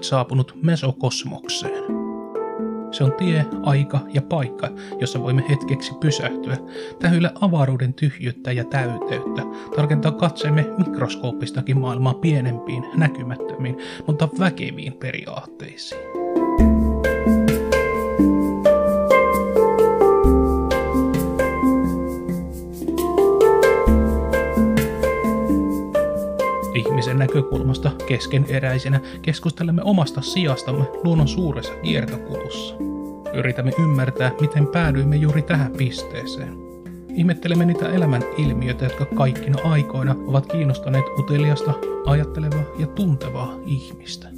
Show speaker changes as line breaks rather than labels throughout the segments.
olet saapunut mesokosmokseen. Se on tie, aika ja paikka, jossa voimme hetkeksi pysähtyä, tähyillä avaruuden tyhjyyttä ja täyteyttä, tarkentaa katseemme mikroskooppistakin maailmaa pienempiin, näkymättömiin, mutta väkeviin periaatteisiin. Näkökulmasta keskeneräisenä keskustelemme omasta sijastamme luonnon suuressa kiertokulussa. Yritämme ymmärtää, miten päädyimme juuri tähän pisteeseen. Ihmettelemme niitä elämän ilmiöitä, jotka kaikkina aikoina ovat kiinnostaneet uteliasta, ajattelevaa ja tuntevaa ihmistä.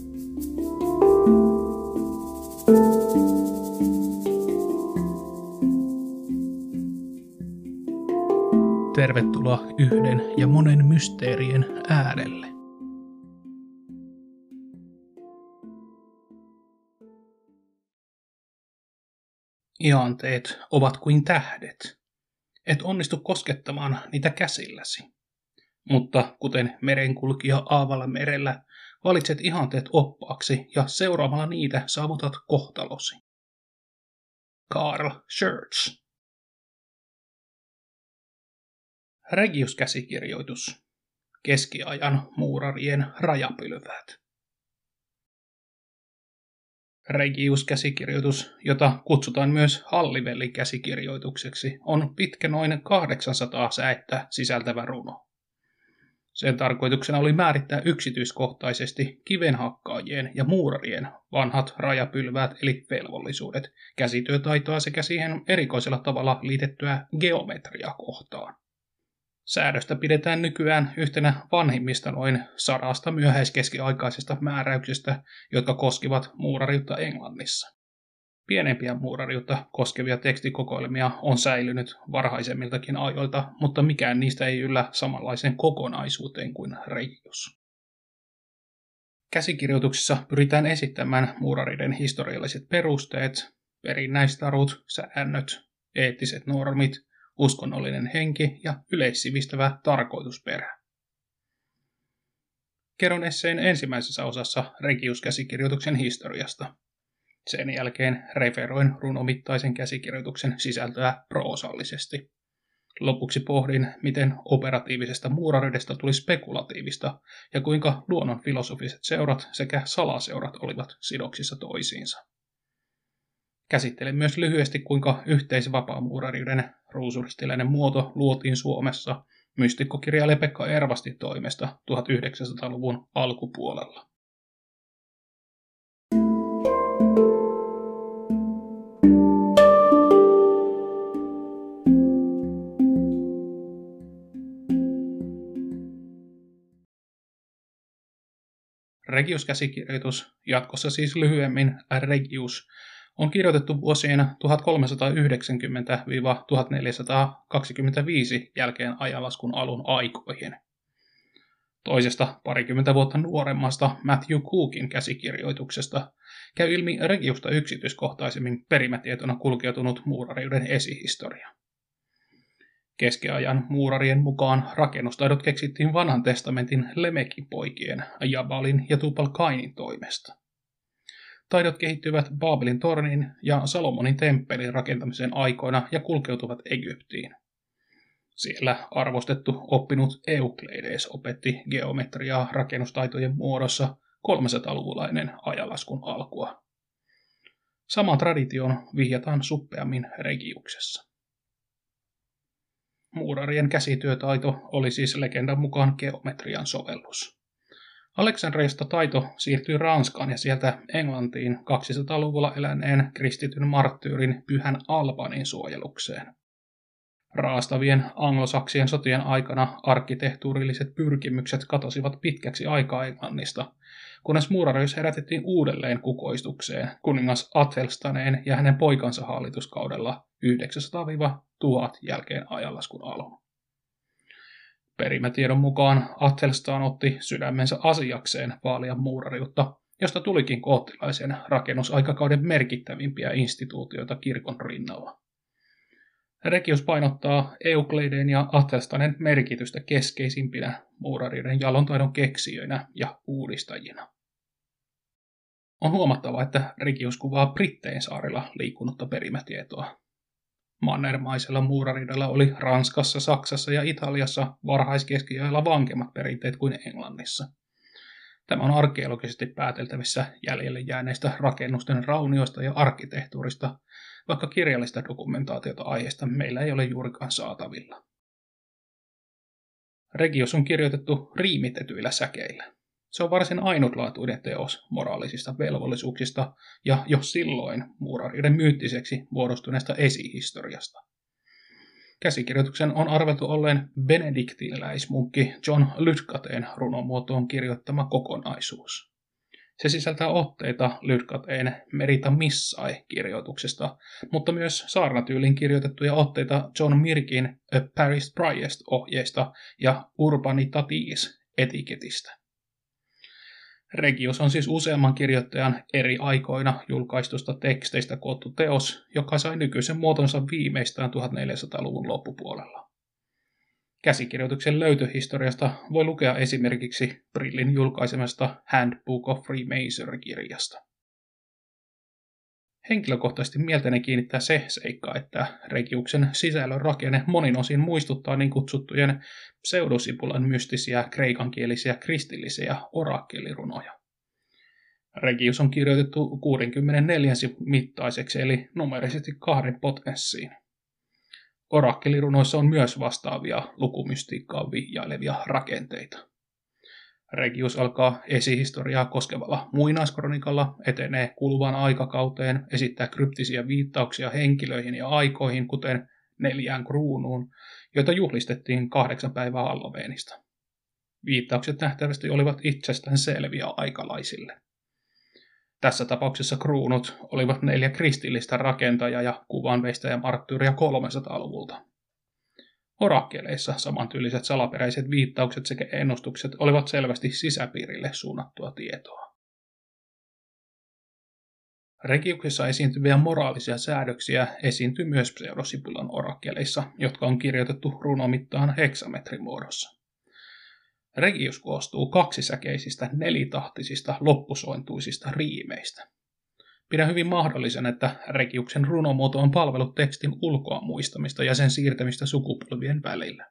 Tervetuloa yhden ja monen mysteerien äärelle. Ihanteet ovat kuin tähdet. Et onnistu koskettamaan niitä käsilläsi. Mutta kuten merenkulkija Aavalla merellä, valitset ihanteet oppaaksi ja seuraamalla niitä saavutat kohtalosi. Carl Schurz Regius-käsikirjoitus. Keskiajan muurarien rajapylväät. Regius-käsikirjoitus, jota kutsutaan myös Hallivellin käsikirjoitukseksi, on pitkä noin 800 säettä sisältävä runo. Sen tarkoituksena oli määrittää yksityiskohtaisesti kivenhakkaajien ja muurarien vanhat rajapylväät eli velvollisuudet, käsityötaitoa sekä siihen erikoisella tavalla liitettyä geometria kohtaan. Säädöstä pidetään nykyään yhtenä vanhimmista noin sarasta myöhäiskeskiaikaisesta määräyksistä, jotka koskivat muurariutta Englannissa. Pienempiä muurariutta koskevia tekstikokoelmia on säilynyt varhaisemmiltakin ajoilta, mutta mikään niistä ei yllä samanlaiseen kokonaisuuteen kuin Regius. Käsikirjoituksissa pyritään esittämään muurariden historialliset perusteet, perinnäistarut, säännöt, eettiset normit – uskonnollinen henki ja yleissivistävä tarkoitusperä. Kerron esseen ensimmäisessä osassa Regius-käsikirjoituksen historiasta. Sen jälkeen referoin runomittaisen käsikirjoituksen sisältöä proosallisesti. Lopuksi pohdin, miten operatiivisesta muuraridesta tuli spekulatiivista ja kuinka luonnon filosofiset seurat sekä salaseurat olivat sidoksissa toisiinsa. Käsittelen myös lyhyesti, kuinka yhteisvapaamuurariuden ruusuristiläinen muoto luotiin Suomessa mystikkokirjailija Pekka Ervasti toimesta 1900-luvun alkupuolella. Regius-käsikirjoitus, jatkossa siis lyhyemmin Regius, on kirjoitettu vuosien 1390-1425 jälkeen ajanlaskun alun aikoihin. Toisesta parikymmentä vuotta nuoremmasta Matthew Cookin käsikirjoituksesta käy ilmi Regiusta yksityiskohtaisemmin perimätietona kulkeutunut muurariuden esihistoria. Keskiajan muurarien mukaan rakennustaidot keksittiin vanhan testamentin Lemekin poikien, Jabalin ja Tupal Kainin toimesta. Taidot kehittyvät Baabelin tornin ja Salomonin temppelin rakentamisen aikoina ja kulkeutuvat Egyptiin. Siellä arvostettu oppinut Eukleides opetti geometriaa rakennustaitojen muodossa 300-luvulainen ajalaskun alkua. Saman tradition vihjataan suppeammin regiuksessa. Muurarien käsityötaito oli siis legendan mukaan geometrian sovellus. Aleksandriasta taito siirtyi Ranskaan ja sieltä Englantiin 200-luvulla eläneen kristityn marttyyrin pyhän Albanin suojelukseen. Raastavien anglosaksien sotien aikana arkkitehtuurilliset pyrkimykset katosivat pitkäksi aikaa Englannista, kunnes muurareus herätettiin uudelleen kukoistukseen kuningas Athelstaneen ja hänen poikansa hallituskaudella 900-1000 jälkeen ajanlaskun alun. Perimätiedon mukaan Athelstaan otti sydämensä asiakseen vaalia muurariutta, josta tulikin koottilaisen rakennusaikakauden merkittävimpiä instituutioita kirkon rinnalla. Rekius painottaa Eukleideen ja Athelstanen merkitystä keskeisimpinä muurariden jalontaidon keksijöinä ja uudistajina. On huomattava, että Regius kuvaa Brittein saarilla liikkunutta perimätietoa. Mannermaisella muuraridalla oli Ranskassa, Saksassa ja Italiassa varhaiskeskiajalla vankemmat perinteet kuin Englannissa. Tämä on arkeologisesti pääteltävissä jäljelle jääneistä rakennusten raunioista ja arkkitehtuurista, vaikka kirjallista dokumentaatiota aiheesta meillä ei ole juurikaan saatavilla. Regios on kirjoitettu riimitetyillä säkeillä. Se on varsin ainutlaatuinen teos moraalisista velvollisuuksista ja jo silloin muurariden myyttiseksi muodostuneesta esihistoriasta. Käsikirjoituksen on arveltu olleen benediktiläismunkki John Lytkateen runomuotoon kirjoittama kokonaisuus. Se sisältää otteita Lytkateen Merita Missai-kirjoituksesta, mutta myös saarnatyylin kirjoitettuja otteita John Mirkin A Paris Priest-ohjeista ja Urbanitatis etiketistä. Regius on siis useamman kirjoittajan eri aikoina julkaistusta teksteistä koottu teos, joka sai nykyisen muotonsa viimeistään 1400-luvun loppupuolella. Käsikirjoituksen löytöhistoriasta voi lukea esimerkiksi Brillin julkaisemasta Handbook of Freemasonry-kirjasta. Henkilökohtaisesti mieltäni kiinnittää se seikka, että Regiuksen sisällön rakenne monin osin muistuttaa niin kutsuttujen pseudosipulan mystisiä kreikankielisiä kristillisiä orakkelirunoja. Regius on kirjoitettu 64 mittaiseksi eli numerisesti kahden potenssiin. Orakkelirunoissa on myös vastaavia lukumystiikkaa vihjailevia rakenteita. Regius alkaa esihistoriaa koskevalla muinaiskronikalla, etenee kuluvaan aikakauteen, esittää kryptisiä viittauksia henkilöihin ja aikoihin, kuten neljään kruunuun, joita juhlistettiin kahdeksan päivää Halloweenista. Viittaukset nähtävästi olivat itsestään selviä aikalaisille. Tässä tapauksessa kruunut olivat neljä kristillistä rakentajaa ja kuvanveistäjä marttyyriä 300-luvulta. Orakkeleissa samantyyliset salaperäiset viittaukset sekä ennustukset olivat selvästi sisäpiirille suunnattua tietoa. Regiuksessa esiintyviä moraalisia säädöksiä esiintyy myös pseudosipulan orakkeleissa, jotka on kirjoitettu runomittaan heksametrimuodossa. Regius koostuu kaksisäkeisistä nelitahtisista loppusointuisista riimeistä. Pidän hyvin mahdollisen, että Regiuksen runomuoto on palvellut tekstin ulkoa muistamista ja sen siirtämistä sukupolvien välillä.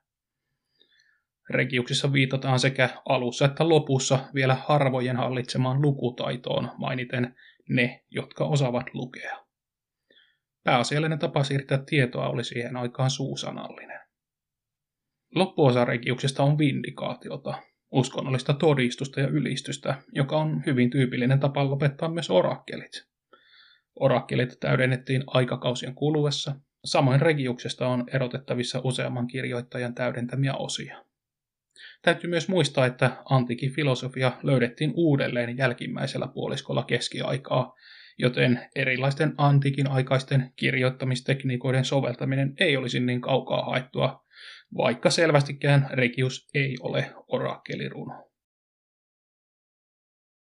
Regiuksissa viitataan sekä alussa että lopussa vielä harvojen hallitsemaan lukutaitoon mainiten ne, jotka osaavat lukea. Pääasiallinen tapa siirtää tietoa oli siihen aikaan suusanallinen. Loppuosa Regiuksesta on vindikaatiota, uskonnollista todistusta ja ylistystä, joka on hyvin tyypillinen tapa lopettaa myös orakkelit. Orakkelit täydennettiin aikakausien kuluessa. Samoin regiuksesta on erotettavissa useamman kirjoittajan täydentämiä osia. Täytyy myös muistaa, että antiikin filosofia löydettiin uudelleen jälkimmäisellä puoliskolla keskiaikaa, joten erilaisten antiikin aikaisten kirjoittamistekniikoiden soveltaminen ei olisi niin kaukaa haettua, vaikka selvästikään Regius ei ole orakkeliruno.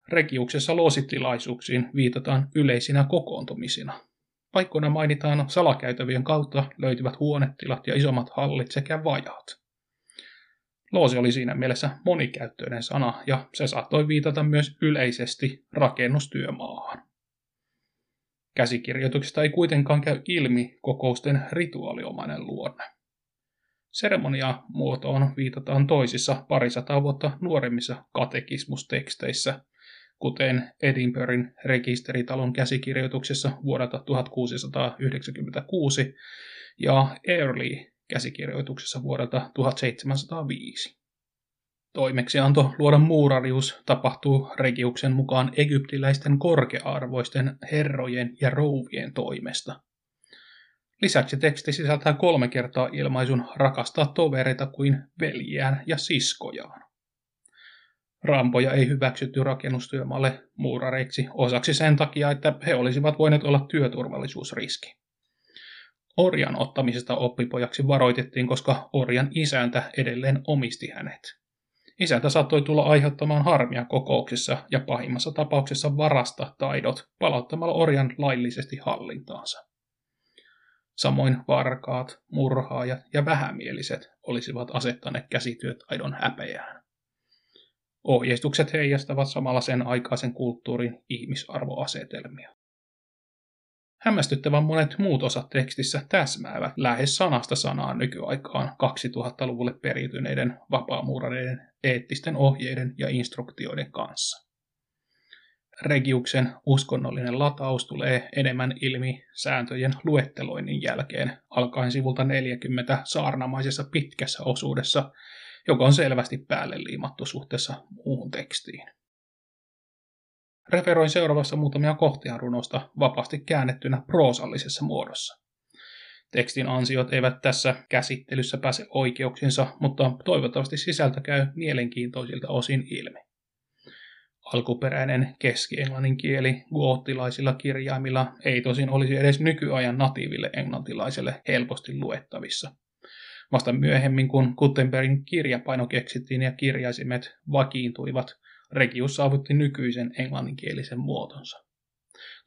Regiuksessa loositilaisuuksiin viitataan yleisinä kokoontumisina. Paikkoina mainitaan salakäytävien kautta löytyvät huonetilat ja isommat hallit sekä vajaat. Loosi oli siinä mielessä monikäyttöinen sana ja se saattoi viitata myös yleisesti rakennustyömaahan. Käsikirjoituksesta ei kuitenkaan käy ilmi kokousten rituaaliomainen luonne. Seremonia muotoon viitataan toisissa parisataa vuotta nuoremmissa katekismusteksteissä, kuten Edinburghin rekisteritalon käsikirjoituksessa vuodelta 1696 ja Early käsikirjoituksessa vuodelta 1705. Toimeksianto luoda muurarius tapahtuu Regiuksen mukaan egyptiläisten korkearvoisten herrojen ja rouvien toimesta. Lisäksi teksti sisältää kolme kertaa ilmaisun rakastaa tovereita kuin veljiään ja siskojaan. Rampoja ei hyväksytty rakennustyömaalle muurareiksi osaksi sen takia, että he olisivat voineet olla työturvallisuusriski. Orjan ottamisesta oppipojaksi varoitettiin, koska orjan isäntä edelleen omisti hänet. Isäntä saattoi tulla aiheuttamaan harmia kokouksissa ja pahimmassa tapauksessa varasta taidot palauttamalla orjan laillisesti hallintaansa. Samoin varkaat, murhaajat ja vähämieliset olisivat asettaneet käsityötaidon häpeään. Ohjeistukset heijastavat samalla sen aikaisen kulttuurin ihmisarvoasetelmia. Hämmästyttävän monet muut osat tekstissä täsmäävät lähes sanasta sanaan nykyaikaan 2000-luvulle periytyneiden vapaamuurareiden eettisten ohjeiden ja instruktioiden kanssa. Regiuksen uskonnollinen lataus tulee enemmän ilmi sääntöjen luetteloinnin jälkeen, alkaen sivulta 40 saarnamaisessa pitkässä osuudessa, joka on selvästi päälle liimattu suhteessa muuhun tekstiin. Referoin seuraavassa muutamia kohtia runosta vapaasti käännettynä proosallisessa muodossa. Tekstin ansiot eivät tässä käsittelyssä pääse oikeuksinsa, mutta toivottavasti sisältö käy mielenkiintoisilta osin ilmi. Alkuperäinen keski-englannin kieli goottilaisilla kirjaimilla ei tosin olisi edes nykyajan natiiville englantilaiselle helposti luettavissa. Vasta myöhemmin, kun Gutenbergin kirjapaino keksittiin ja kirjaisimet vakiintuivat, Regius saavutti nykyisen englanninkielisen muotonsa.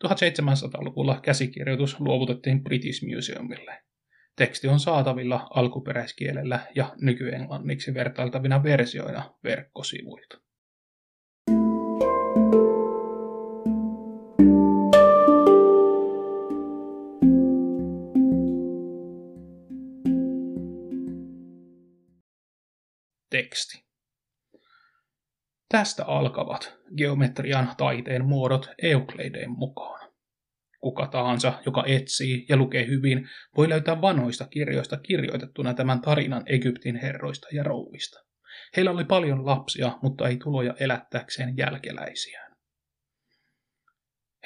1700-luvulla käsikirjoitus luovutettiin British Museumille. Teksti on saatavilla alkuperäiskielellä ja nykyenglanniksi vertailtavina versioina verkkosivuilta. Teksti. Tästä alkavat geometrian taiteen muodot Eukleideen mukaan. Kuka tahansa, joka etsii ja lukee hyvin, voi löytää vanhoista kirjoista kirjoitettuna tämän tarinan Egyptin herroista ja rouvista. Heillä oli paljon lapsia, mutta ei tuloja elättääkseen jälkeläisiään.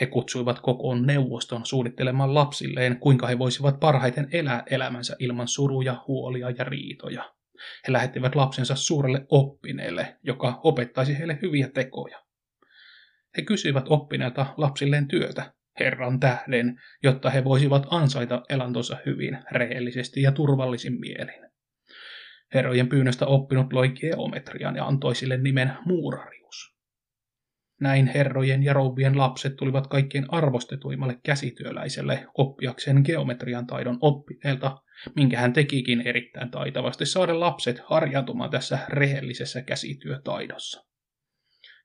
He kutsuivat kokoon neuvoston suunnittelemaan lapsilleen, kuinka he voisivat parhaiten elää elämänsä ilman suruja, huolia ja riitoja. He lähettivät lapsensa suurelle oppineelle, joka opettaisi heille hyviä tekoja. He kysyivät oppineelta lapsilleen työtä, Herran tähden, jotta he voisivat ansaita elantonsa hyvin, rehellisesti ja turvallisin mielin. Herrojen pyynnöstä oppinut loi geometrian ja antoi sille nimen muurarius. Näin herrojen ja rouvien lapset tulivat kaikkein arvostetuimmalle käsityöläiselle oppiakseen geometrian taidon oppineelta minkä hän tekikin erittäin taitavasti saada lapset harjaantumaan tässä rehellisessä käsityötaidossa.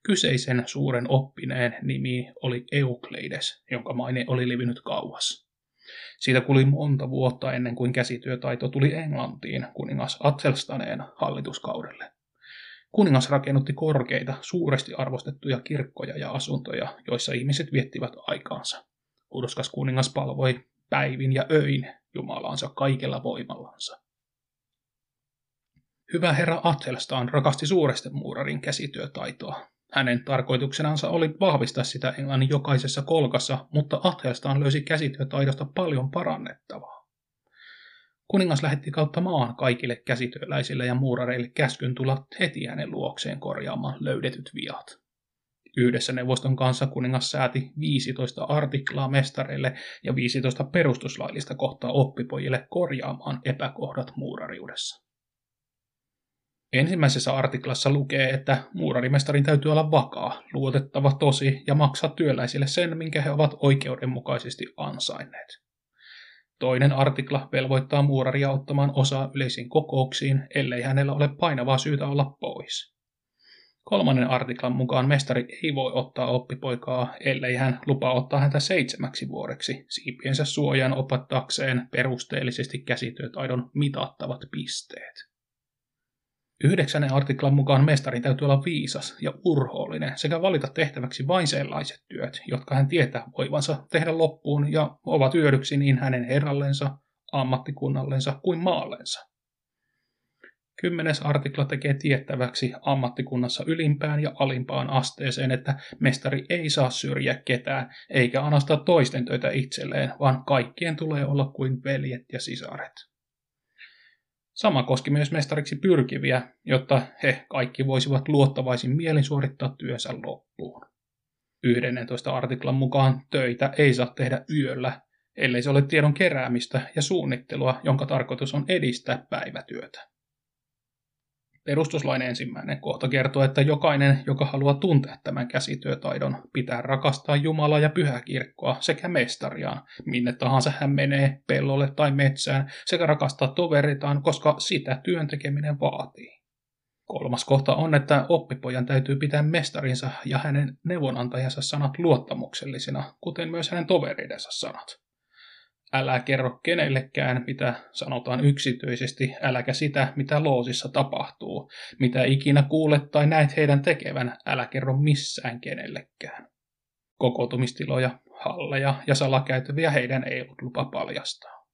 Kyseisen suuren oppineen nimi oli Eukleides, jonka maine oli levinnyt kauas. Siitä kuli monta vuotta ennen kuin käsityötaito tuli Englantiin kuningas Athelstaneen hallituskaudelle. Kuningas rakennutti korkeita, suuresti arvostettuja kirkkoja ja asuntoja, joissa ihmiset viettivät aikaansa. Uudoskas kuningas palvoi päivin ja öin Jumalansa kaikella voimallansa. Hyvä herra Atelstaan rakasti suuresti muurarin käsityötaitoa. Hänen tarkoituksenansa oli vahvistaa sitä Englannin jokaisessa kolkassa, mutta Atelstaan löysi käsityötaidosta paljon parannettavaa. Kuningas lähetti kautta maan kaikille käsityöläisille ja muurareille käskyn tulla heti hänen luokseen korjaamaan löydetyt viat. Yhdessä neuvoston kanssa kuningas sääti 15 artiklaa mestareille ja 15 perustuslaillista kohtaa oppipojille korjaamaan epäkohdat muurariudessa. Ensimmäisessä artiklassa lukee, että muurarimestarin täytyy olla vakaa, luotettava tosi ja maksaa työläisille sen, minkä he ovat oikeudenmukaisesti ansainneet. Toinen artikla velvoittaa muuraria ottamaan osaa yleisiin kokouksiin, ellei hänellä ole painavaa syytä olla pois. Kolmannen artiklan mukaan mestari ei voi ottaa oppipoikaa, ellei hän lupaa ottaa häntä seitsemäksi vuodeksi siipiensä suojan opattakseen perusteellisesti käsityötaidon mitattavat pisteet. Yhdeksännen artiklan mukaan mestarin täytyy olla viisas ja urhoollinen sekä valita tehtäväksi vain sellaiset työt, jotka hän tietää voivansa tehdä loppuun ja ovat hyödyksi niin hänen herrallensa, ammattikunnallensa kuin maallensa. Kymmenes artikla tekee tiettäväksi ammattikunnassa ylimpään ja alimpaan asteeseen, että mestari ei saa syrjiä ketään, eikä anasta toisten töitä itselleen, vaan kaikkien tulee olla kuin veljet ja sisaret. Sama koski myös mestariksi pyrkiviä, jotta he kaikki voisivat luottavaisin mielin suorittaa työnsä loppuun. 11 artiklan mukaan töitä ei saa tehdä yöllä, ellei se ole tiedon keräämistä ja suunnittelua, jonka tarkoitus on edistää päivätyötä. Perustuslain ensimmäinen kohta kertoo, että jokainen, joka haluaa tuntea tämän käsityötaidon, pitää rakastaa Jumalaa ja pyhäkirkkoa sekä mestariaan, minne tahansa hän menee, pellolle tai metsään, sekä rakastaa toveritaan, koska sitä työn tekeminen vaatii. Kolmas kohta on, että oppipojan täytyy pitää mestarinsa ja hänen neuvonantajansa sanat luottamuksellisina, kuten myös hänen toveridensa sanat. Älä kerro kenellekään, mitä sanotaan yksityisesti, äläkä sitä, mitä loosissa tapahtuu. Mitä ikinä kuulet tai näet heidän tekevän, älä kerro missään kenellekään. Kokoontumistiloja, halleja ja salakäytäviä heidän ei ollut lupa paljastaa.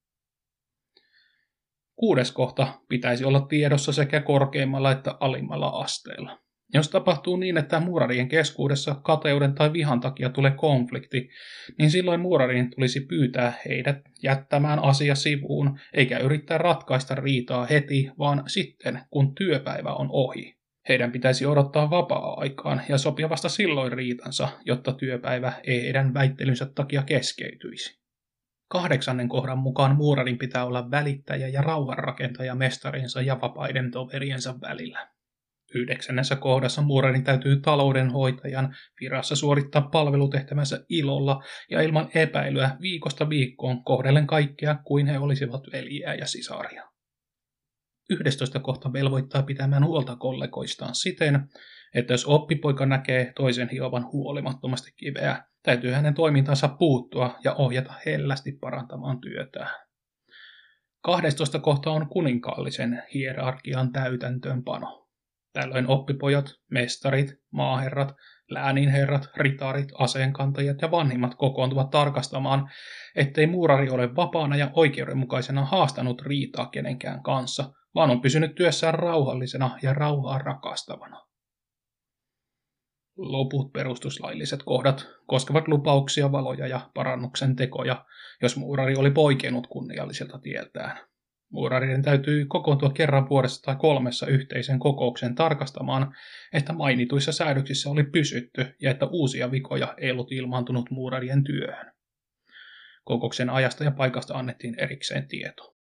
Kuudes kohta pitäisi olla tiedossa sekä korkeimmalla että alimmalla asteella. Jos tapahtuu niin, että muurarien keskuudessa kateuden tai vihan takia tulee konflikti, niin silloin muurarien tulisi pyytää heidät jättämään asia sivuun, eikä yrittää ratkaista riitaa heti, vaan sitten, kun työpäivä on ohi. Heidän pitäisi odottaa vapaa-aikaan ja sopia vasta silloin riitansa, jotta työpäivä ei heidän väittelynsä takia keskeytyisi. Kahdeksannen kohdan mukaan muurarin pitää olla välittäjä ja rauhanrakentaja mestarinsa ja vapaiden toveriensa välillä. Yhdeksännessä kohdassa muurarin täytyy taloudenhoitajan virassa suorittaa palvelutehtävänsä ilolla ja ilman epäilyä viikosta viikkoon kohdellen kaikkea kuin he olisivat veljiä ja sisaria. 11 kohta velvoittaa pitämään huolta kollegoistaan siten, että jos oppipoika näkee toisen hiovan huolimattomasti kiveä, täytyy hänen toimintansa puuttua ja ohjata hellästi parantamaan työtään. 12 kohta on kuninkaallisen hierarkian täytäntöönpano. Tällöin oppipojat, mestarit, maaherrat, lääninherrat, ritarit, aseenkantajat ja vanhimmat kokoontuvat tarkastamaan, ettei muurari ole vapaana ja oikeudenmukaisena haastanut riitaa kenenkään kanssa, vaan on pysynyt työssään rauhallisena ja rauhaa rakastavana. Loput perustuslailliset kohdat koskevat lupauksia, valoja ja parannuksen tekoja, jos muurari oli poikennut kunnialliselta tieltään. Muurarien täytyy kokoontua kerran vuodessa tai kolmessa yhteisen kokouksen tarkastamaan, että mainituissa säädöksissä oli pysytty ja että uusia vikoja ei ollut ilmaantunut muurarien työhön. Kokouksen ajasta ja paikasta annettiin erikseen tieto.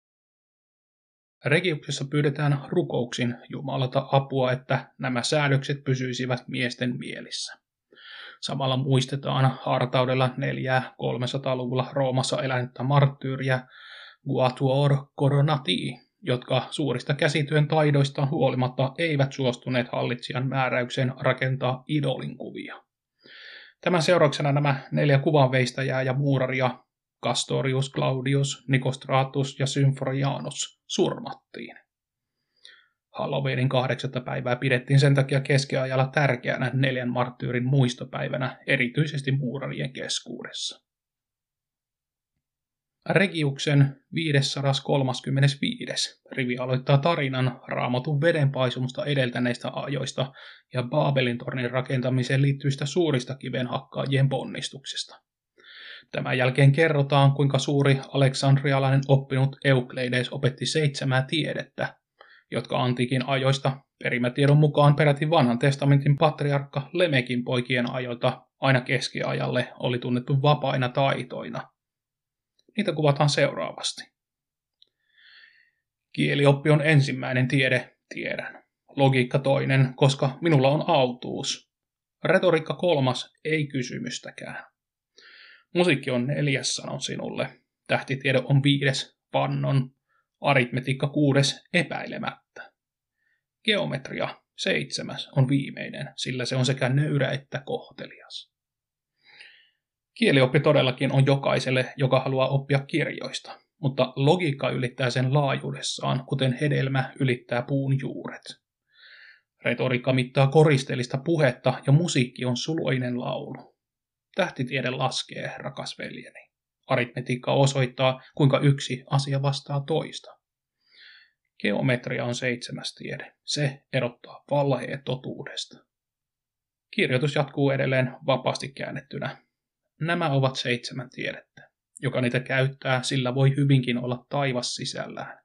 Regiuksessa pyydetään rukouksin Jumalalta apua, että nämä säädökset pysyisivät miesten mielissä. Samalla muistetaan hartaudella 400-300-luvulla Roomassa elänyttä marttyyriä Guatuor Coronati, jotka suurista käsityön taidoistaan huolimatta eivät suostuneet hallitsijan määräykseen rakentaa idolin kuvia. Tämän seurauksena nämä neljä kuvanveistäjää ja muuraria Castorius, Claudius, Nikostratus ja Symforianus surmattiin. Halloweenin kahdeksatta päivää pidettiin sen takia keskiajalla tärkeänä neljän marttyyrin muistopäivänä, erityisesti muurarien keskuudessa. Regiuksen 535. rivi aloittaa tarinan raamatun vedenpaisumusta edeltäneistä ajoista ja Baabelin tornin rakentamiseen liittyvistä suurista kivenhakkaajien ponnistuksista. Tämän jälkeen kerrotaan, kuinka suuri aleksandrialainen oppinut Eukleides opetti seitsemää tiedettä, jotka antiikin ajoista perimätiedon mukaan peräti vanhan testamentin patriarkka Lemekin poikien ajoilta aina keskiajalle oli tunnettu vapaina taitoina. Niitä kuvataan seuraavasti. Kielioppi on ensimmäinen tiede, tiedän. Logiikka toinen, koska minulla on autuus. Retoriikka kolmas, ei kysymystäkään. Musiikki on neljäs, sanon sinulle. Tähtitiede on viides, pannon. Aritmetiikka kuudes, epäilemättä. Geometria, seitsemäs, on viimeinen, sillä se on sekä nöyrä että kohtelias. Kielioppi todellakin on jokaiselle, joka haluaa oppia kirjoista, mutta logiikka ylittää sen laajuudessaan, kuten hedelmä ylittää puun juuret. Retoriikka mittaa koristeellista puhetta ja musiikki on suloinen laulu. Tähtitiede laskee, rakas veljeni. Aritmetiikka osoittaa, kuinka yksi asia vastaa toista. Geometria on seitsemäs tiede. Se erottaa valheet totuudesta. Kirjoitus jatkuu edelleen vapaasti käännettynä. Nämä ovat seitsemän tiedettä. Joka niitä käyttää, sillä voi hyvinkin olla taivas sisällään.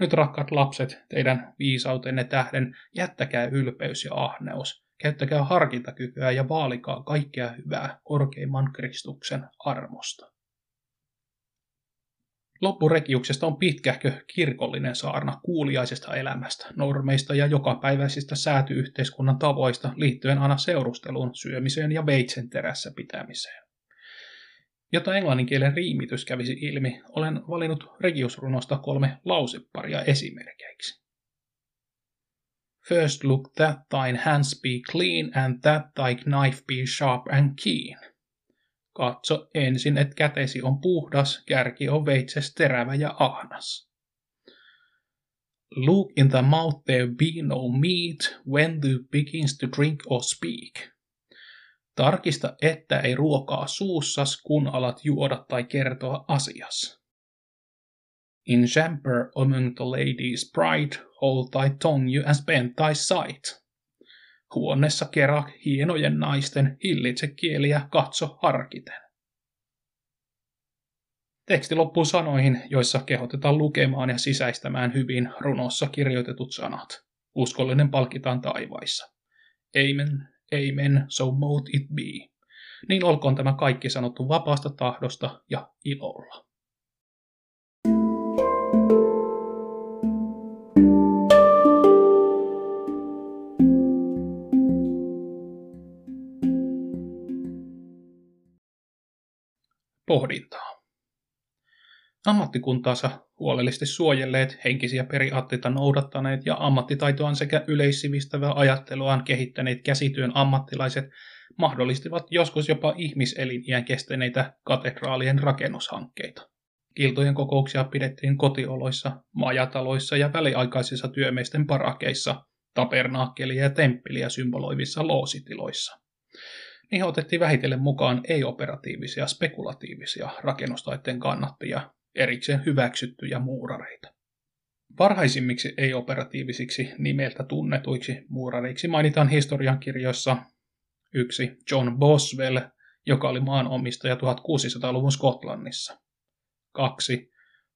Nyt rakkaat lapset, teidän viisautenne tähden jättäkää ylpeys ja ahneus, Käyttäkää harkintakykyä ja vaalikaa kaikkea hyvää korkeimman Kristuksen armosta. Loppurekiuksesta on pitkähkö kirkollinen saarna kuuliaisesta elämästä, normeista ja jokapäiväisistä säätyyhteiskunnan tavoista liittyen aina seurusteluun, syömiseen ja veitsen terässä pitämiseen. Jotta englanninkielen riimitys kävisi ilmi, olen valinnut regiusrunosta kolme lauseparia esimerkkeiksi. First look that thine hands be clean and that thy knife be sharp and keen. Katso ensin, että kätesi on puhdas, kärki on veitses terävä ja ahnas. Look in the mouth there be no meat when thou begins to drink or speak. Tarkista, että ei ruokaa suussas, kun alat juoda tai kertoa asias. In chamber among the ladies bright, hold thy tongue you and spend thy sight. Huoneessa kera hienojen naisten, hillitse kieliä, katso harkiten. Teksti loppuu sanoihin, joissa kehotetaan lukemaan ja sisäistämään hyvin runossa kirjoitetut sanat. Uskollinen palkitaan taivaissa. Amen, amen, so mote it be. Niin olkoon tämä kaikki sanottu vapaasta tahdosta ja ilolla. Ammattikuntaansa huolellisesti suojelleet, henkisiä periaatteita noudattaneet ja ammattitaitoaan sekä yleissivistävää ajatteluaan kehittäneet käsityön ammattilaiset mahdollistivat joskus jopa ihmiseliniän kestäneitä katedraalien rakennushankkeita. Kiltojen kokouksia pidettiin kotioloissa, majataloissa ja väliaikaisissa työmiesten parakeissa, tapernaakkelia ja temppeliä symboloivissa loositiloissa. Niihin otettiin vähitellen mukaan ei-operatiivisia spekulatiivisia rakennustaiteen kannattajia, erikseen hyväksyttyjä muurareita. Varhaisimmiksi ei-operatiivisiksi nimeltä tunnetuiksi muurareiksi mainitaan historiankirjoissa yksi John Boswell, joka oli maanomistaja 1600-luvun Skotlannissa. Kaksi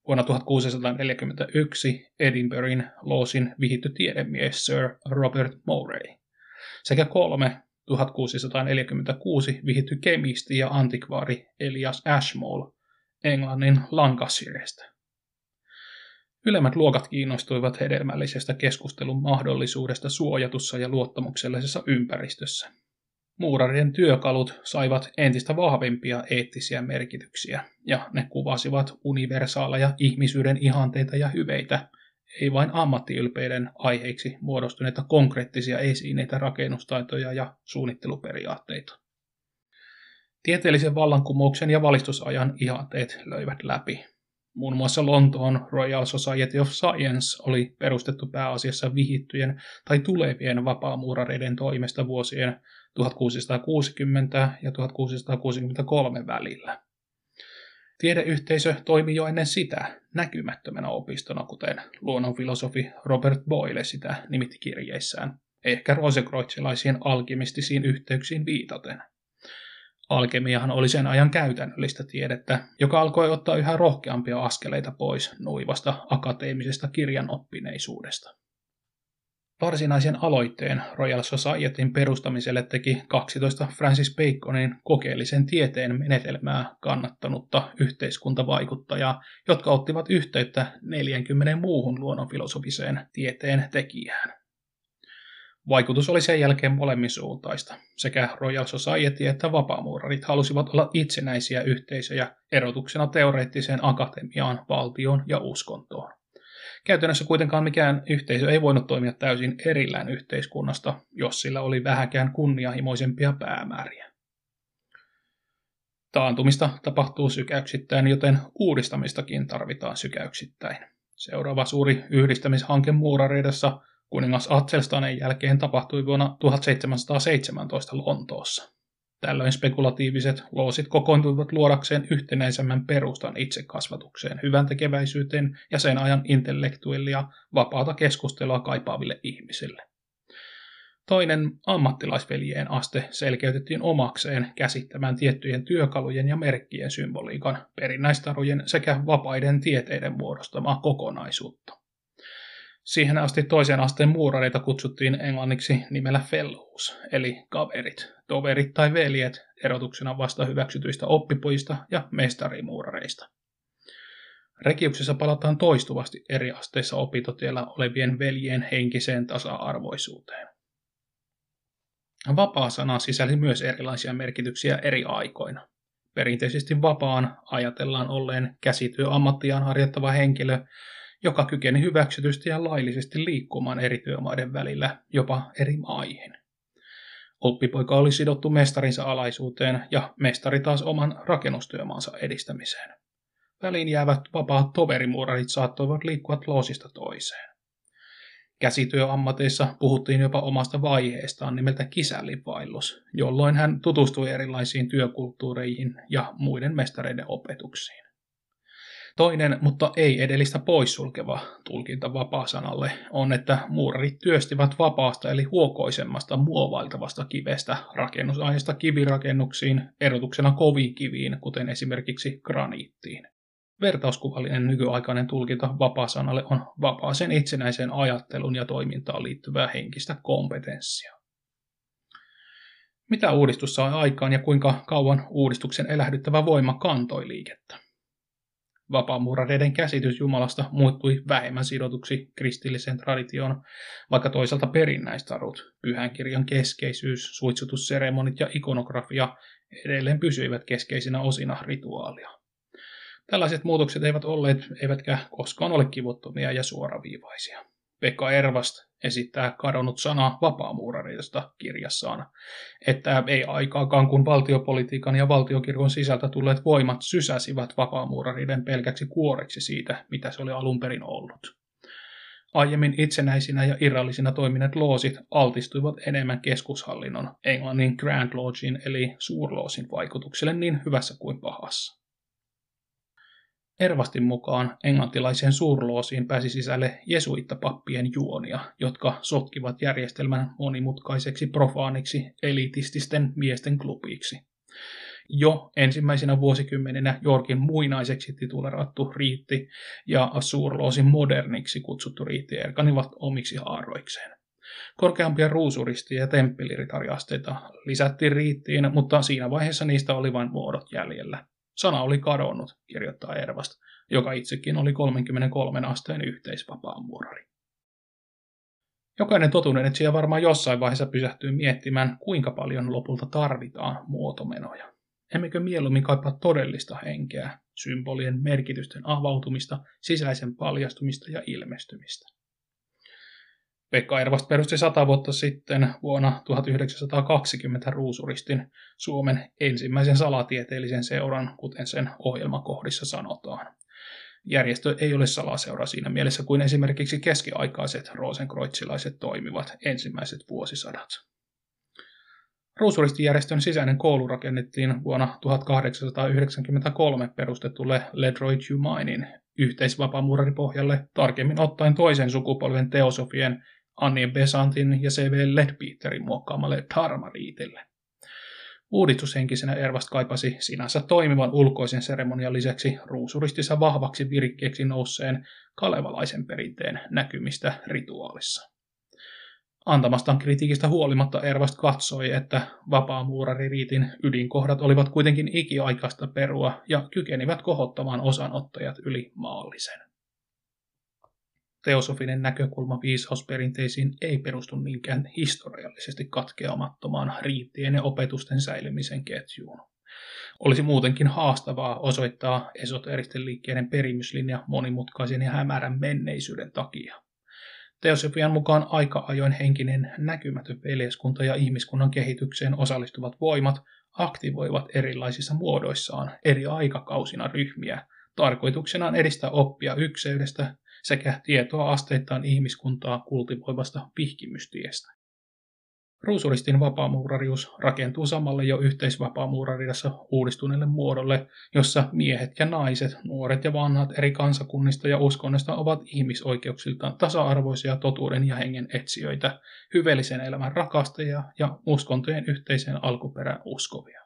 Vuonna 1641 Edinburghin loosin vihitty tiedemies Sir Robert Murray. Sekä kolme 1646 vihitty kemisti ja antikvaari Elias Ashmole, Englannin Lancashirestä. Ylemmät luokat kiinnostuivat hedelmällisestä keskustelun mahdollisuudesta suojatussa ja luottamuksellisessa ympäristössä. Muurarien työkalut saivat entistä vahvempia eettisiä merkityksiä, ja ne kuvasivat universaaleja ihmisyyden ihanteita ja hyveitä, ei vain ammattiylpeiden aiheiksi muodostuneita konkreettisia esineitä rakennustaitoja ja suunnitteluperiaatteita. Tieteellisen vallankumouksen ja valistusajan ihanteet löivät läpi. Muun muassa Lontoon Royal Society of Science oli perustettu pääasiassa vihittyjen tai tulevien vapaamuurareiden toimesta vuosien 1660 ja 1663 välillä. Tiedeyhteisö toimi jo ennen sitä näkymättömänä opistona, kuten luonnonfilosofi Robert Boyle sitä nimitti kirjeissään, ehkä rosekroitsilaisiin alkimistisiin yhteyksiin viitaten. Alkemiahan oli sen ajan käytännöllistä tiedettä, joka alkoi ottaa yhä rohkeampia askeleita pois nuivasta akateemisesta kirjanoppineisuudesta. Varsinaisen aloitteen Royal Societyn perustamiselle teki 12 Francis Baconin kokeellisen tieteen menetelmää kannattanutta yhteiskuntavaikuttajaa, jotka ottivat yhteyttä 40 muuhun luonnonfilosofiseen tieteen tekijään. Vaikutus oli sen jälkeen suuntaista. Sekä Royal Society että vapaamuurarit halusivat olla itsenäisiä yhteisöjä erotuksena teoreettiseen akatemiaan, valtioon ja uskontoon. Käytännössä kuitenkaan mikään yhteisö ei voinut toimia täysin erillään yhteiskunnasta, jos sillä oli vähäkään kunnianhimoisempia päämääriä. Taantumista tapahtuu sykäyksittäin, joten uudistamistakin tarvitaan sykäyksittäin. Seuraava suuri yhdistämishanke muurareidassa kuningas Atselstanen jälkeen tapahtui vuonna 1717 Lontoossa. Tällöin spekulatiiviset loosit kokoontuivat luodakseen yhtenäisemmän perustan itsekasvatukseen, hyvän tekeväisyyteen ja sen ajan intellektuellia vapaata keskustelua kaipaaville ihmisille. Toinen ammattilaisveljeen aste selkeytettiin omakseen käsittämään tiettyjen työkalujen ja merkkien symboliikan, perinnäistarujen sekä vapaiden tieteiden muodostamaa kokonaisuutta. Siihen asti toisen asteen muurareita kutsuttiin englanniksi nimellä fellows, eli kaverit, toverit tai veljet, erotuksena vasta hyväksytyistä oppipojista ja mestarimuurareista. Rekiuksessa palataan toistuvasti eri asteissa opintotiellä olevien veljien henkiseen tasa-arvoisuuteen. Vapaa-sana sisälsi myös erilaisia merkityksiä eri aikoina. Perinteisesti vapaan ajatellaan olleen käsityöammattiaan harjoittava henkilö, joka kykeni hyväksytysti ja laillisesti liikkumaan eri työmaiden välillä, jopa eri maihin. Oppipoika oli sidottu mestarinsa alaisuuteen ja mestari taas oman rakennustyömaansa edistämiseen. Väliin jäävät vapaat toverimuurarit saattoivat liikkua loosista toiseen. Käsityöammateissa puhuttiin jopa omasta vaiheestaan nimeltä kisällivaillus, jolloin hän tutustui erilaisiin työkulttuureihin ja muiden mestareiden opetuksiin. Toinen, mutta ei edellistä poissulkeva tulkinta vapaa-sanalle on, että muurarit työstivät vapaasta eli huokoisemmasta muovailtavasta kivestä rakennusaineesta kivirakennuksiin, erotuksena koviin kiviin, kuten esimerkiksi graniittiin. Vertauskuvallinen nykyaikainen tulkinta vapaa-sanalle on vapaaseen itsenäiseen ajattelun ja toimintaan liittyvää henkistä kompetenssia. Mitä uudistus sai aikaan ja kuinka kauan uudistuksen elähdyttävä voima kantoi liikettä? Vapaamuurareiden käsitys Jumalasta muuttui vähemmän sidotuksi kristilliseen traditioon, vaikka toisaalta perinnäistarut, pyhän kirjan keskeisyys, suitsutusseremonit ja ikonografia edelleen pysyivät keskeisinä osina rituaalia. Tällaiset muutokset eivät olleet eivätkä koskaan ole kivuttomia ja suoraviivaisia. Pekka Ervast esittää kadonnut sana vapaamuurareista kirjassaan, että ei aikaakaan kun valtiopolitiikan ja valtiokirkon sisältä tulleet voimat sysäsivät vapaamuurareiden pelkäksi kuoreksi siitä, mitä se oli alun perin ollut. Aiemmin itsenäisinä ja irrallisina toimineet loosit altistuivat enemmän keskushallinnon, englannin Grand Lodgein eli suurloosin vaikutukselle niin hyvässä kuin pahassa. Ervastin mukaan englantilaiseen suurloosiin pääsi sisälle jesuittapappien juonia, jotka sotkivat järjestelmän monimutkaiseksi profaaniksi elitististen miesten klubiksi. Jo ensimmäisenä vuosikymmeninä Jorkin muinaiseksi titulerattu riitti ja suurloosin moderniksi kutsuttu riitti erkanivat omiksi haaroikseen. Korkeampia ruusuristi- ja temppeliritariasteita lisättiin riittiin, mutta siinä vaiheessa niistä oli vain muodot jäljellä. Sana oli kadonnut, kirjoittaa Ervast, joka itsekin oli 33 asteen yhteisvapaamuurari. Jokainen totuuden etsijä varmaan jossain vaiheessa pysähtyy miettimään, kuinka paljon lopulta tarvitaan muotomenoja. Emmekö mieluummin kaipaa todellista henkeä, symbolien merkitysten avautumista, sisäisen paljastumista ja ilmestymistä. Pekka Ervast perusti sata vuotta sitten vuonna 1920 Ruusuristin Suomen ensimmäisen salatieteellisen seuran, kuten sen ohjelmakohdissa sanotaan. Järjestö ei ole salaseura siinä mielessä kuin esimerkiksi keskiaikaiset rosenkreutzilaiset toimivat ensimmäiset vuosisadat. Ruusuristijärjestön sisäinen koulu rakennettiin vuonna 1893 perustetulle Ledroy Humainin yhteisvapaamuuraripohjalle, tarkemmin ottaen toisen sukupolven teosofien Annien Besantin ja C.V. Ledbeaterin muokkaamalle Dharma-riitille. Uudistushenkisenä Ervast kaipasi sinänsä toimivan ulkoisen seremonian lisäksi ruusuristissa vahvaksi virikkeeksi nousseen kalevalaisen perinteen näkymistä rituaalissa. Antamastaan kritiikistä huolimatta Ervast katsoi, että vapaamuuraririitin ydinkohdat olivat kuitenkin ikiaikaista perua ja kykenivät kohottamaan osanottajat yli maallisen. Teosofinen näkökulma viisausperinteisiin ei perustu niinkään historiallisesti katkeamattomaan riittien ja opetusten säilymisen ketjuun. Olisi muutenkin haastavaa osoittaa esoteristen liikkeiden perimyslinja monimutkaisen ja hämärän menneisyyden takia. Teosofian mukaan aika ajoin henkinen näkymätön veljeskunta ja ihmiskunnan kehitykseen osallistuvat voimat aktivoivat erilaisissa muodoissaan eri aikakausina ryhmiä, tarkoituksenaan edistää oppia ykseydestä sekä tietoa asteittain ihmiskuntaa kultivoivasta pihkimystiestä. Ruusuristin vapaamuurarius rakentuu samalle jo yhteisvapaamuuraridassa uudistuneelle muodolle, jossa miehet ja naiset, nuoret ja vanhat eri kansakunnista ja uskonnoista ovat ihmisoikeuksiltaan tasa-arvoisia totuuden ja hengen etsijöitä, hyveellisen elämän rakastajia ja uskontojen yhteiseen alkuperään uskovia.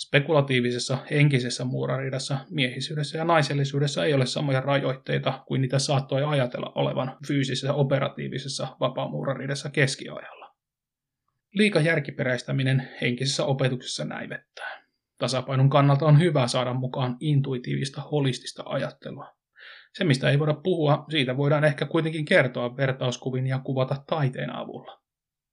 Spekulatiivisessa henkisessä muuraridassa miehisyydessä ja naisellisuudessa ei ole samoja rajoitteita kuin niitä saattoi ajatella olevan fyysisessä operatiivisessa vapaamuuraridassa keskiajalla. Liika järkiperäistäminen henkisessä opetuksessa näivettää. Tasapainon kannalta on hyvä saada mukaan intuitiivista, holistista ajattelua. Se, mistä ei voida puhua, siitä voidaan ehkä kuitenkin kertoa vertauskuvin ja kuvata taiteen avulla.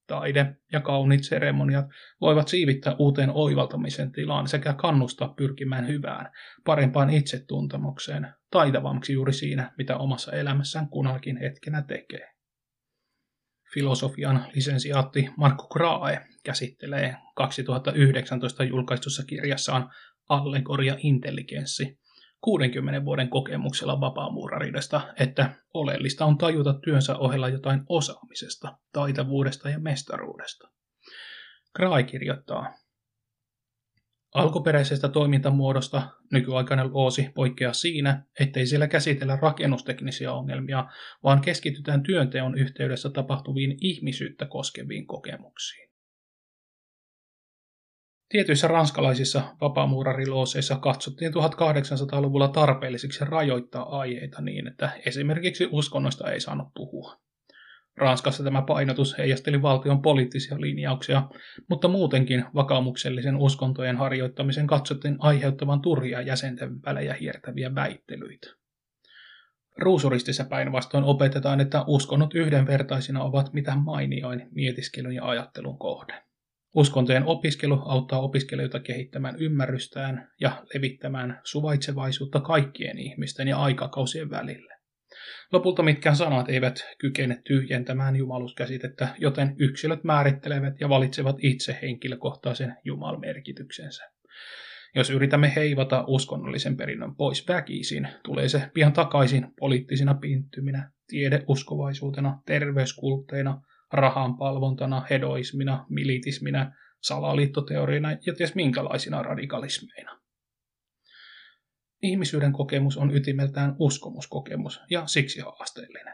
Taide ja kauniit seremoniat voivat siivittää uuteen oivaltamisen tilaan sekä kannustaa pyrkimään hyvään, parempaan itsetuntemukseen, taitavammaksi juuri siinä, mitä omassa elämässään kunakin hetkenä tekee. Filosofian lisensiaatti Markku Krae käsittelee 2019 julkaistussa kirjassaan Allegoria intelligenssi 60 vuoden kokemuksella vapaamuuraridesta, että oleellista on tajuta työnsä ohella jotain osaamisesta, taitavuudesta ja mestaruudesta. Krae kirjoittaa, Alkuperäisestä toimintamuodosta nykyaikainen luosi poikkeaa siinä, ettei siellä käsitellä rakennusteknisiä ongelmia, vaan keskitytään työnteon yhteydessä tapahtuviin ihmisyyttä koskeviin kokemuksiin. Tietyissä ranskalaisissa vapaamuurarilooseissa katsottiin 1800-luvulla tarpeellisiksi rajoittaa aiheita niin, että esimerkiksi uskonnoista ei saanut puhua. Ranskassa tämä painotus heijasteli valtion poliittisia linjauksia, mutta muutenkin vakaumuksellisen uskontojen harjoittamisen katsottiin aiheuttavan turhia jäsenten välejä hiertäviä väittelyitä. Ruusuristissä päinvastoin opetetaan, että uskonnot yhdenvertaisina ovat mitä mainioin mietiskelyn ja ajattelun kohde. Uskontojen opiskelu auttaa opiskelijoita kehittämään ymmärrystään ja levittämään suvaitsevaisuutta kaikkien ihmisten ja aikakausien välille. Lopulta mitkään sanat eivät kykene tyhjentämään jumaluskäsitettä, joten yksilöt määrittelevät ja valitsevat itse henkilökohtaisen jumalmerkityksensä. Jos yritämme heivata uskonnollisen perinnön pois väkisin, tulee se pian takaisin poliittisina pinttyminä, tiedeuskovaisuutena, terveyskultteina, rahanpalvontana, hedoismina, militisminä, salaliittoteoriina ja ties minkälaisina radikalismeina. Ihmisyyden kokemus on ytimeltään uskomuskokemus ja siksi haasteellinen.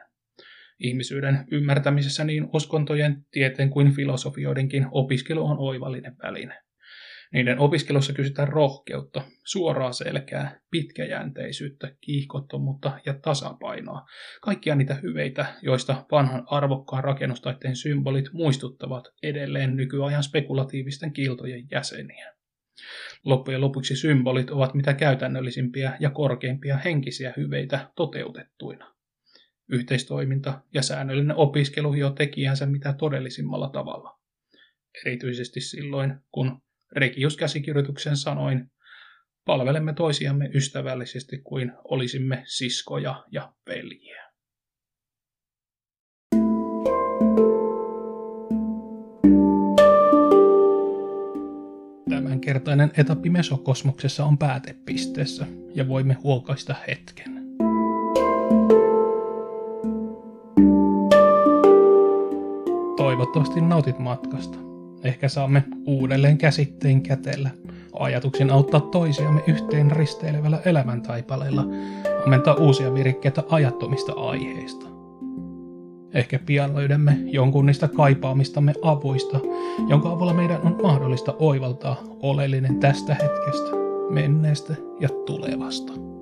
Ihmisyyden ymmärtämisessä niin uskontojen, tieteen kuin filosofioidenkin opiskelu on oivallinen väline. Niiden opiskelussa kysytään rohkeutta, suoraa selkää, pitkäjänteisyyttä, kiihkottomuutta ja tasapainoa. Kaikkia niitä hyveitä, joista vanhan arvokkaan rakennustaitteen symbolit muistuttavat edelleen nykyajan spekulatiivisten kiltojen jäseniä. Loppujen lopuksi symbolit ovat mitä käytännöllisimpiä ja korkeimpia henkisiä hyveitä toteutettuina. Yhteistoiminta ja säännöllinen opiskelu jo tekijänsä mitä todellisimmalla tavalla. Erityisesti silloin, kun Regius-käsikirjoituksen sanoin, palvelemme toisiamme ystävällisesti kuin olisimme siskoja ja veljiä. Tämänkertainen etappi mesokosmoksessa on päätepisteessä ja voimme huokaista hetken. Toivottavasti nautit matkasta. Ehkä saamme uudelleen käsitteen kätellä, ajatuksen auttaa toisiamme yhteen risteilevällä elämäntaipaleella, ammentaa uusia virikkeitä ajattomista aiheista. Ehkä pian löydämme jonkun niistä kaipaamistamme avuista, jonka avulla meidän on mahdollista oivaltaa oleellinen tästä hetkestä, menneestä ja tulevasta.